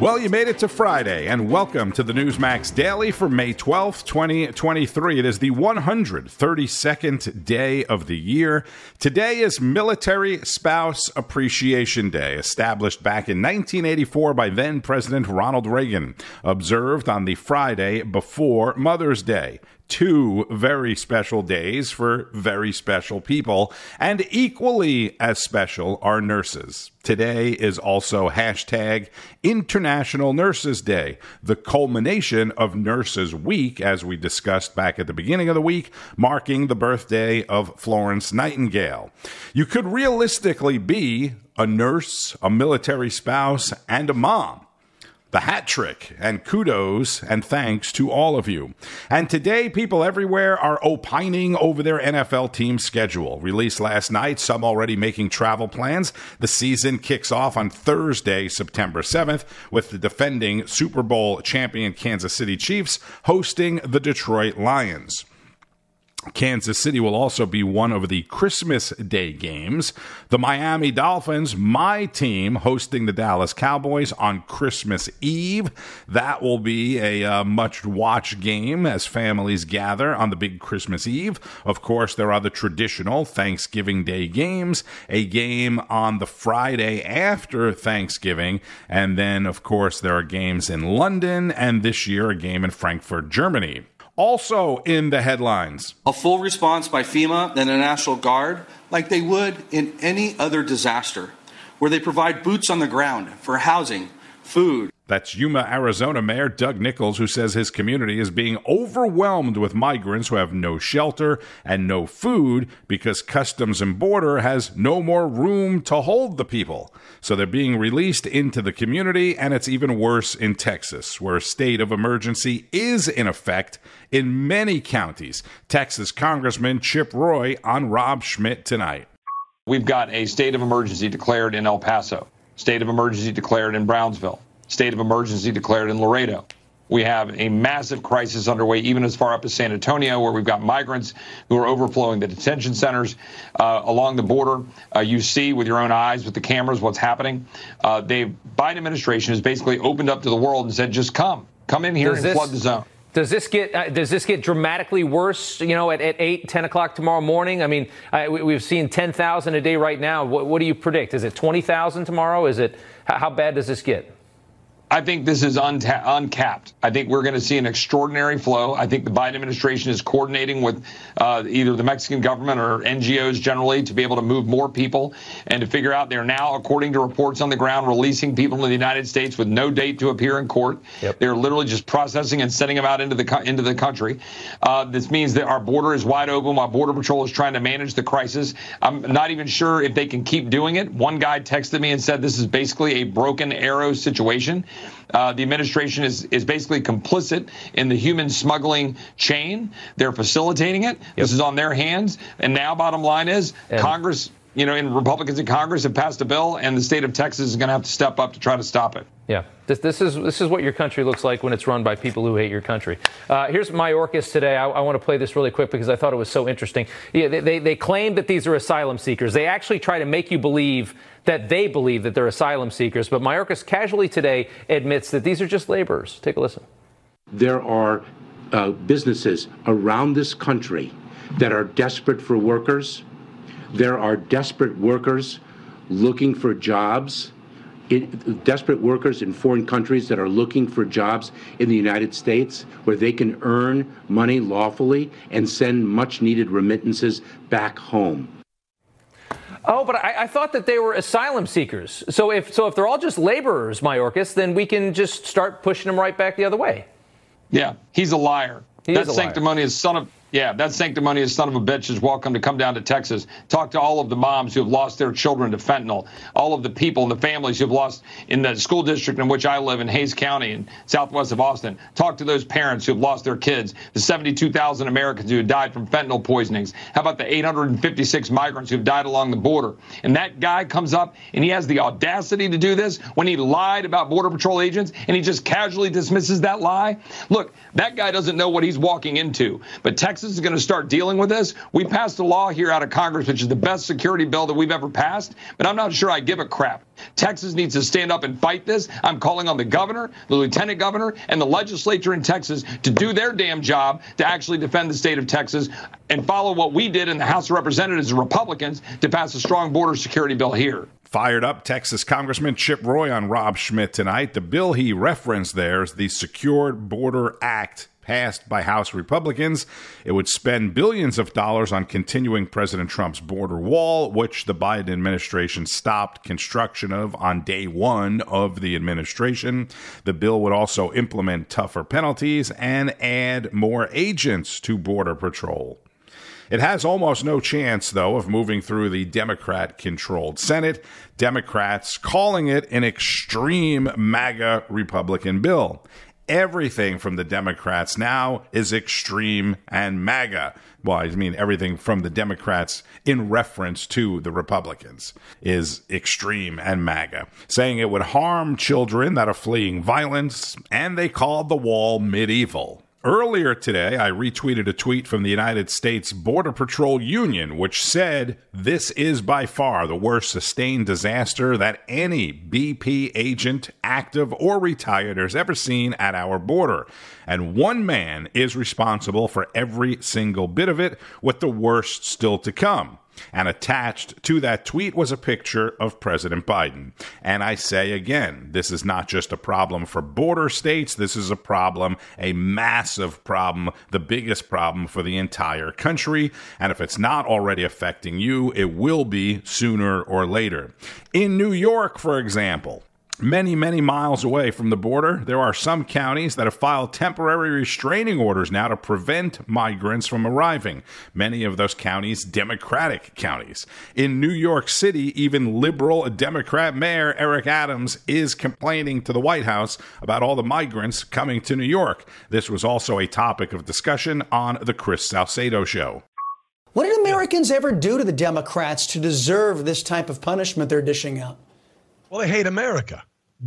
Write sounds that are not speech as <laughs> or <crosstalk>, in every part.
Well, you made it to Friday, and welcome to the Newsmax Daily for May 12th, 2023. It is the 132nd day of the year. Today is Military Spouse Appreciation Day, established back in 1984 by then President Ronald Reagan, observed on the Friday before Mother's Day two very special days for very special people, and equally as special are nurses. Today is also hashtag International Nurses Day, the culmination of Nurses Week, as we discussed back at the beginning of the week, marking the birthday of Florence Nightingale. You could realistically be a nurse, a military spouse, and a mom the hat trick, and kudos and thanks to all of you. And today, people everywhere are opining over their NFL team schedule. Released last night, some already making travel plans. The season kicks off on Thursday, September 7th, with the defending Super Bowl champion Kansas City Chiefs hosting the Detroit Lions. Kansas City will also be one of the Christmas Day games. The Miami Dolphins, my team, hosting the Dallas Cowboys on Christmas Eve. That will be a uh, much watched game as families gather on the big Christmas Eve. Of course, there are the traditional Thanksgiving Day games, a game on the Friday after Thanksgiving, and then, of course, there are games in London, and this year, a game in Frankfurt, Germany. Also in the headlines. A full response by FEMA and the National Guard, like they would in any other disaster, where they provide boots on the ground for housing, food, that's Yuma, Arizona Mayor Doug Nicholls, who says his community is being overwhelmed with migrants who have no shelter and no food because Customs and Border has no more room to hold the people. So they're being released into the community, and it's even worse in Texas, where a state of emergency is in effect in many counties. Texas Congressman Chip Roy on Rob Schmitt tonight. We've got a state of emergency declared in El Paso, state of emergency declared in Brownsville state of emergency declared in Laredo. We have a massive crisis underway, even as far up as San Antonio, where we've got migrants who are overflowing the detention centers uh, along the border. Uh, you see with your own eyes, with the cameras, what's happening. Uh, the Biden administration has basically opened up to the world and said, "Just come, come in here does and this, flood the zone." Does this get uh, does this get dramatically worse? You know, at, at 8, 10 o'clock tomorrow morning. I mean, we, have seen ten thousand a day right now. What, what do you predict? Is it twenty thousand tomorrow? Is it how bad does this get? I think this is unta- uncapped. I think we're going to see an extraordinary flow. I think the Biden administration is coordinating with uh, either the Mexican government or NGOs generally to be able to move more people and to figure out they're now, according to reports on the ground, releasing people in the United States with no date to appear in court. Yep. They're literally just processing and sending them out into the co- into the country. Uh, this means that our border is wide open while Border Patrol is trying to manage the crisis. I'm not even sure if they can keep doing it. One guy texted me and said this is basically a broken arrow situation. Uh, the administration is, is basically complicit in the human smuggling chain. They're facilitating it. Yep. This is on their hands. And now, bottom line is, and Congress, you know, and Republicans in Congress have passed a bill, and the state of Texas is going to have to step up to try to stop it. Yeah, this, this, is this is what your country looks like when it's run by people who hate your country. Uh, here's Mayorkas today. I, I want to play this really quick because I thought it was so interesting. Yeah, they, they, they claim that these are asylum seekers. They actually try to make you believe that they believe that they're asylum seekers. But Mayorkas casually today admits that these are just laborers. Take a listen. There are uh, businesses around this country that are desperate for workers. There are desperate workers looking for jobs. It, desperate workers in foreign countries that are looking for jobs in the United States where they can earn money lawfully and send much needed remittances back home. Oh, but I, I, thought that they were asylum seekers. So if so, if they're all just laborers, Mayorkas, then we can just start pushing them right back the other way. Yeah, he's a liar. He that sanctimonious son of yeah, that sanctimonious son of a bitch is welcome to come down to Texas. Talk to all of the moms who have lost their children to fentanyl, all of the people and the families who have lost in the school district in which I live in Hays County in southwest of Austin. Talk to those parents who have lost their kids, the 72,000 Americans who have died from fentanyl poisonings. How about the 856 migrants who have died along the border? And that guy comes up and he has the audacity to do this when he lied about Border Patrol agents and he just casually dismisses that lie. Look, that guy doesn't know what he's walking into. But Texas Texas is going to start dealing with this. We passed a law here out of Congress, which is the best security bill that we've ever passed, but I'm not sure I give a crap. Texas needs to stand up and fight this. I'm calling on the governor, the lieutenant governor, and the legislature in Texas to do their damn job to actually defend the state of Texas and follow what we did in the House of Representatives Republicans to pass a strong border security bill here. Fired up Texas Congressman Chip Roy on Rob Schmitt tonight. The bill he referenced there is the Secured Border Act passed by House Republicans. It would spend billions of dollars on continuing President Trump's border wall, which the Biden administration stopped construction of on day one of the administration. The bill would also implement tougher penalties and add more agents to Border Patrol. It has almost no chance, though, of moving through the Democrat controlled Senate. Democrats calling it an extreme MAGA Republican bill everything from the Democrats now is extreme and MAGA. Well, I mean, everything from the Democrats in reference to the Republicans is extreme and MAGA, saying it would harm children that are fleeing violence, and they called the wall medieval. Earlier today, I retweeted a tweet from the United States Border Patrol Union, which said this is by far the worst sustained disaster that any BP agent, active or retired, has ever seen at our border. And one man is responsible for every single bit of it, with the worst still to come. And attached to that tweet was a picture of President Biden. And I say again, this is not just a problem for border states, this is a problem, a massive problem, the biggest problem for the entire country. And if it's not already affecting you, it will be sooner or later. In New York, for example, Many, many miles away from the border, there are some counties that have filed temporary restraining orders now to prevent migrants from arriving. Many of those counties, Democratic counties. In New York City, even liberal Democrat Mayor Eric Adams is complaining to the White House about all the migrants coming to New York. This was also a topic of discussion on The Chris Salcedo Show. What did Americans ever do to the Democrats to deserve this type of punishment they're dishing out? Well, they hate America.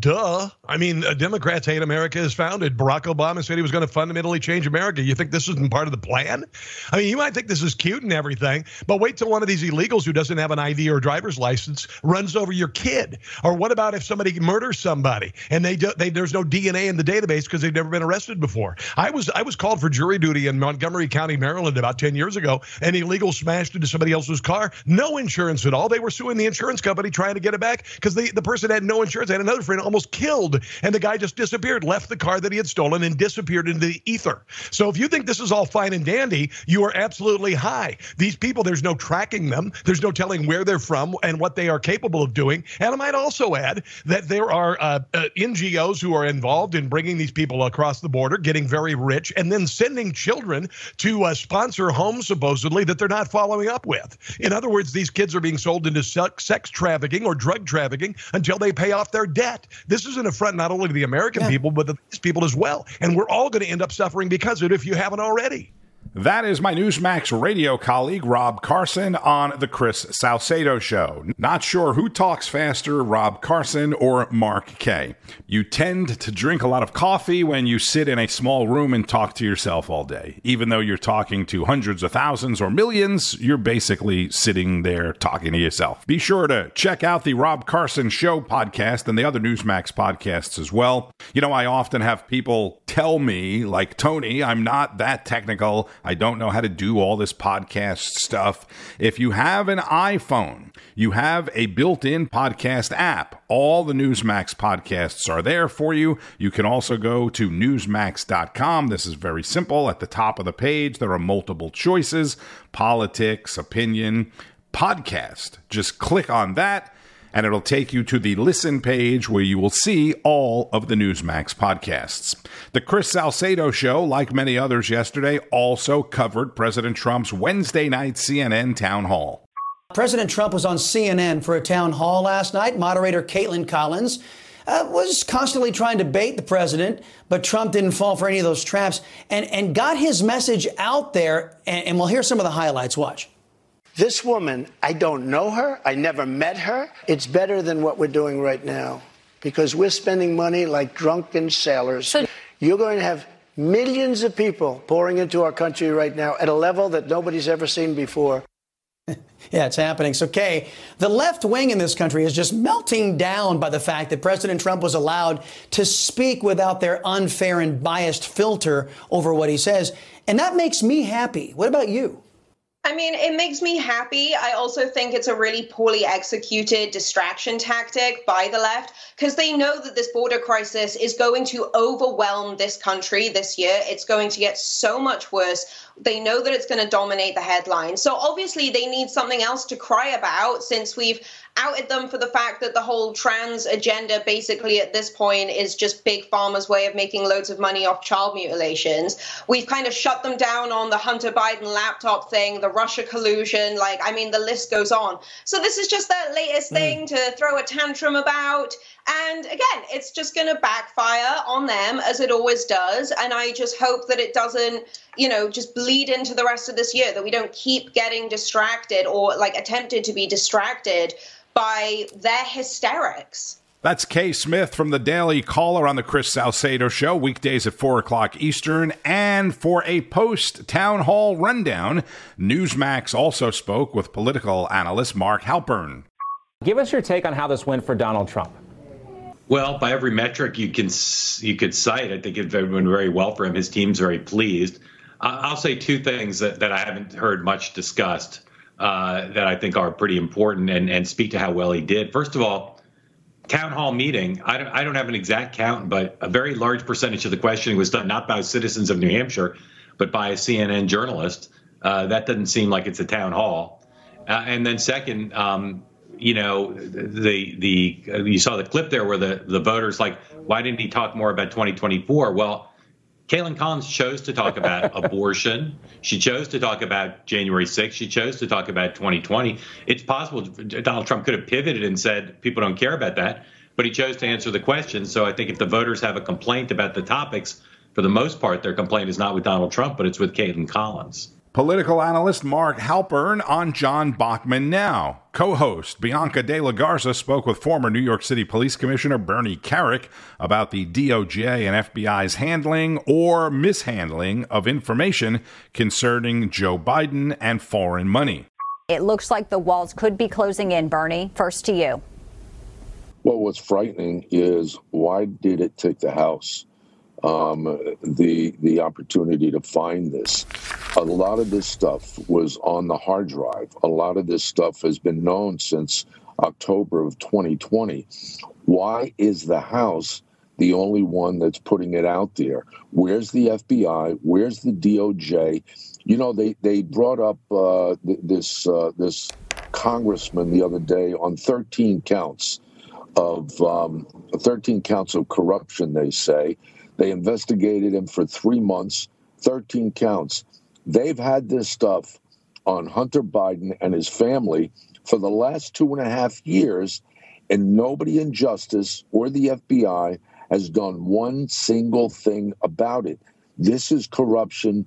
Duh. I mean, Democrats hate America is founded. Barack Obama said he was going to fundamentally change America. You think this isn't part of the plan? I mean, you might think this is cute and everything, but wait till one of these illegals who doesn't have an ID or driver's license runs over your kid. Or what about if somebody murders somebody and they, do, they there's no DNA in the database because they've never been arrested before? I was I was called for jury duty in Montgomery County, Maryland, about 10 years ago. An illegal smashed into somebody else's car, no insurance at all. They were suing the insurance company trying to get it back because the person had no insurance. I had another friend almost killed, and the guy just disappeared, left the car that he had stolen, and disappeared into the ether. So if you think this is all fine and dandy, you are absolutely high. These people, there's no tracking them, there's no telling where they're from and what they are capable of doing. And I might also add that there are uh, uh, NGOs who are involved in bringing these people across the border, getting very rich, and then sending children to uh, sponsor homes supposedly that they're not following up with. In other words, these kids are being sold into sex trafficking or drug trafficking until they pay off their debt. This is an affront not only to the American yeah. people, but to these people as well. And we're all going to end up suffering because of it if you haven't already. That is my Newsmax radio colleague, Rob Carson, on The Chris Salcedo Show. Not sure who talks faster, Rob Carson or Mark Kaye. You tend to drink a lot of coffee when you sit in a small room and talk to yourself all day. Even though you're talking to hundreds of thousands or millions, you're basically sitting there talking to yourself. Be sure to check out the Rob Carson Show podcast and the other Newsmax podcasts as well. You know, I often have people tell me, like Tony, I'm not that technical. I don't know how to do all this podcast stuff. If you have an iPhone, you have a built in podcast app. All the Newsmax podcasts are there for you. You can also go to newsmax.com. This is very simple. At the top of the page, there are multiple choices politics, opinion, podcast. Just click on that and it'll take you to the listen page where you will see all of the Newsmax podcasts. The Chris Salcedo show, like many others yesterday, also covered President Trump's Wednesday night CNN town hall. President Trump was on CNN for a town hall last night. Moderator Kaitlan Collins uh, was constantly trying to bait the president, but Trump didn't fall for any of those traps and, and got his message out there. And, and we'll hear some of the highlights. Watch. This woman, I don't know her. I never met her. It's better than what we're doing right now because we're spending money like drunken sailors. So- You're going to have Millions of people pouring into our country right now at a level that nobody's ever seen before. <laughs> Yeah, it's happening. So, Kay, the left wing in this country is just melting down by the fact that President Trump was allowed to speak without their unfair and biased filter over what he says. And that makes me happy. What about you? I mean, it makes me happy. I also think it's a really poorly executed distraction tactic by the left because they know that this border crisis is going to overwhelm this country this year. It's going to get so much worse. They know that it's going to dominate the headlines. So obviously, they need something else to cry about since we've outed them for the fact that the whole trans agenda basically at this point is just big pharma's way of making loads of money off child mutilations. We've kind of shut them down on the Hunter Biden laptop thing, the Russia collusion, like I mean the list goes on. So this is just their latest mm. thing to throw a tantrum about. And again, it's just going to backfire on them as it always does. And I just hope that it doesn't, you know, just bleed into the rest of this year, that we don't keep getting distracted or like attempted to be distracted by their hysterics. That's Kay Smythe from the Daily Caller on the Chris Salcedo Show, weekdays at 4 o'clock Eastern. And for a post town hall rundown, Newsmax also spoke with political analyst Mark Halperin. Give us your take on how this went for Donald Trump. Well, by every metric you can you could cite, I think it went very well for him. His team's very pleased. I'll say two things that, that I haven't heard much discussed uh, that I think are pretty important and, and speak to how well he did. First of all, town hall meeting. I don't, I don't have an exact count, but a very large percentage of the questioning was done not by citizens of New Hampshire, but by a CNN journalist. Uh, that doesn't seem like it's a town hall. Uh, and then second, um, you know, the the you saw the clip there where the the voters like, why didn't he talk more about 2024? Well, Kaitlan Collins chose to talk about <laughs> abortion. She chose to talk about January 6th. She chose to talk about 2020. It's possible Donald Trump could have pivoted and said people don't care about that, but he chose to answer the question. So I think if the voters have a complaint about the topics, for the most part, their complaint is not with Donald Trump, but it's with Kaitlan Collins. Political analyst Mark Halperin on John Bachman Now. Co host Bianca De La Garza spoke with former New York City Police Commissioner Bernie Kerik about the DOJ and FBI's handling or mishandling of information concerning Joe Biden and foreign money. It looks like the walls could be closing in. Bernie, first to you. Well, what's frightening is why did it take the House um, the the opportunity to find this. A lot of this stuff was on the hard drive. A lot of this stuff has been known since October of 2020. Why is the House the only one that's putting it out there? Where's the FBI? Where's the DOJ? You know, they they brought up uh, this uh, this congressman the other day on 13 counts of um, 13 counts of corruption. They say they investigated him for three months, 13 counts. They've had this stuff on Hunter Biden and his family for the last two and a half years, and nobody in justice or the FBI has done one single thing about it. This is corruption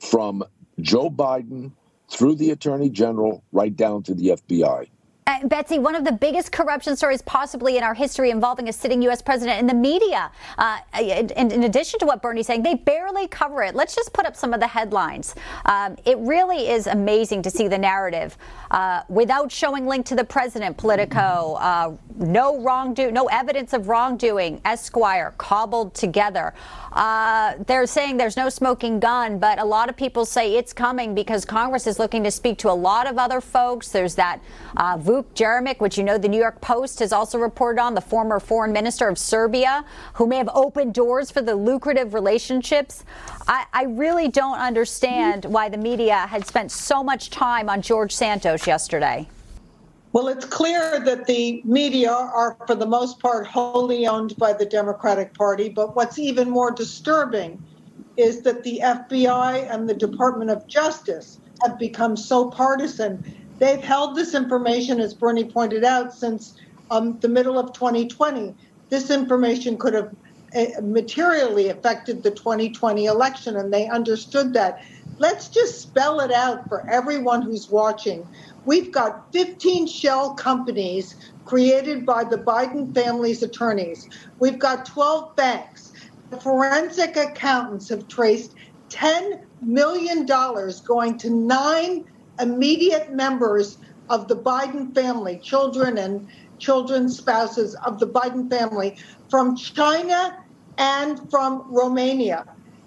from Joe Biden through the attorney general right down to the FBI. Uh, Betsy, one of the biggest corruption stories possibly in our history involving a sitting U.S. president in the media. Uh, in, in, addition to what Bernie's saying, they barely cover it. Let's just put up some of the headlines. Um, it really is amazing to see the narrative uh, without showing link to the president. Politico, uh, no wrongdoing, no evidence of wrongdoing. Esquire cobbled together. Uh, they're saying there's no smoking gun, but a lot of people say it's coming because Congress is looking to speak to a lot of other folks. There's that uh, Vuk Jeremic, which you know the New York Post has also reported on, the former foreign minister of Serbia, who may have opened doors for the lucrative relationships. I, I really don't understand why the media had spent so much time on George Santos yesterday. Well, it's clear that the media are, for the most part, wholly owned by the Democratic Party. But what's even more disturbing is that the FBI and the Department of Justice have become so partisan. They've held this information, as Bernie pointed out, since um, the middle of 2020. This information could have uh, materially affected the 2020 election, and they understood that. Let's just spell it out for everyone who's watching. We've got 15 shell companies created by the Biden family's attorneys. We've got 12 banks. forensic accountants have traced $10 million going to nine immediate members of the Biden family, children and children's spouses of the Biden family, from China and from Romania.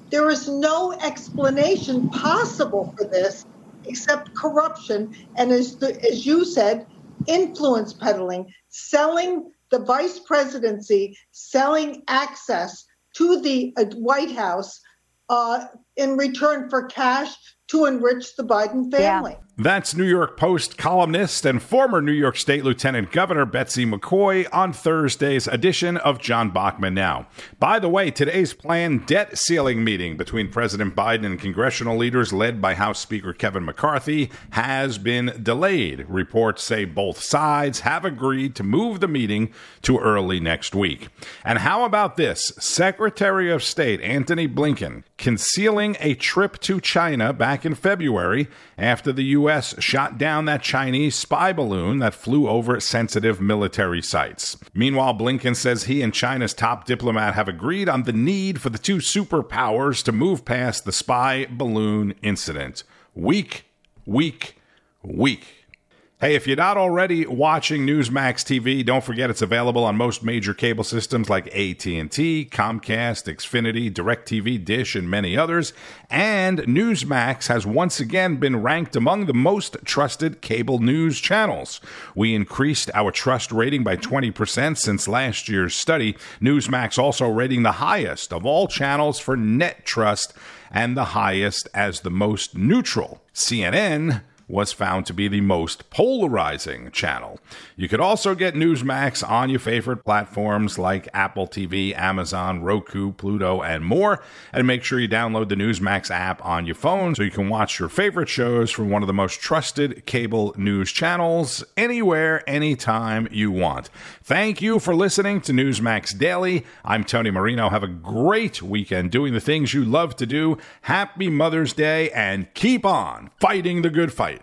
There is no explanation possible for this except corruption and, as, the, as you said, influence peddling, selling the vice presidency, selling access to the uh, White House uh, in return for cash to enrich the Biden family. Yeah. That's New York Post columnist and former New York State Lieutenant Governor Betsy McCaughey on Thursday's edition of John Bachman Now. By the way, today's planned debt ceiling meeting between President Biden and congressional leaders led by House Speaker Kevin McCarthy has been delayed. Reports say both sides have agreed to move the meeting to early next week. And how about this? Secretary of State Antony Blinken concealing a trip to China back in February after the U.S. shot down that Chinese spy balloon that flew over sensitive military sites. Meanwhile, Blinken says he and China's top diplomat have agreed on the need for the two superpowers to move past the spy balloon incident. Weak, weak, weak. Hey, if you're not already watching Newsmax TV, don't forget it's available on most major cable systems like AT&T, Comcast, Xfinity, DirecTV, Dish, and many others. And Newsmax has once again been ranked among the most trusted cable news channels. We increased our trust rating by 20% since last year's study. Newsmax also rating the highest of all channels for net trust and the highest as the most neutral. CNN was found to be the most polarizing channel. You could also get Newsmax on your favorite platforms like Apple TV, Amazon, Roku, Pluto, and more. And make sure you download the Newsmax app on your phone so you can watch your favorite shows from one of the most trusted cable news channels anywhere, anytime you want. Thank you for listening to Newsmax Daily. I'm Tony Marino. Have a great weekend doing the things you love to do. Happy Mother's Day and keep on fighting the good fight.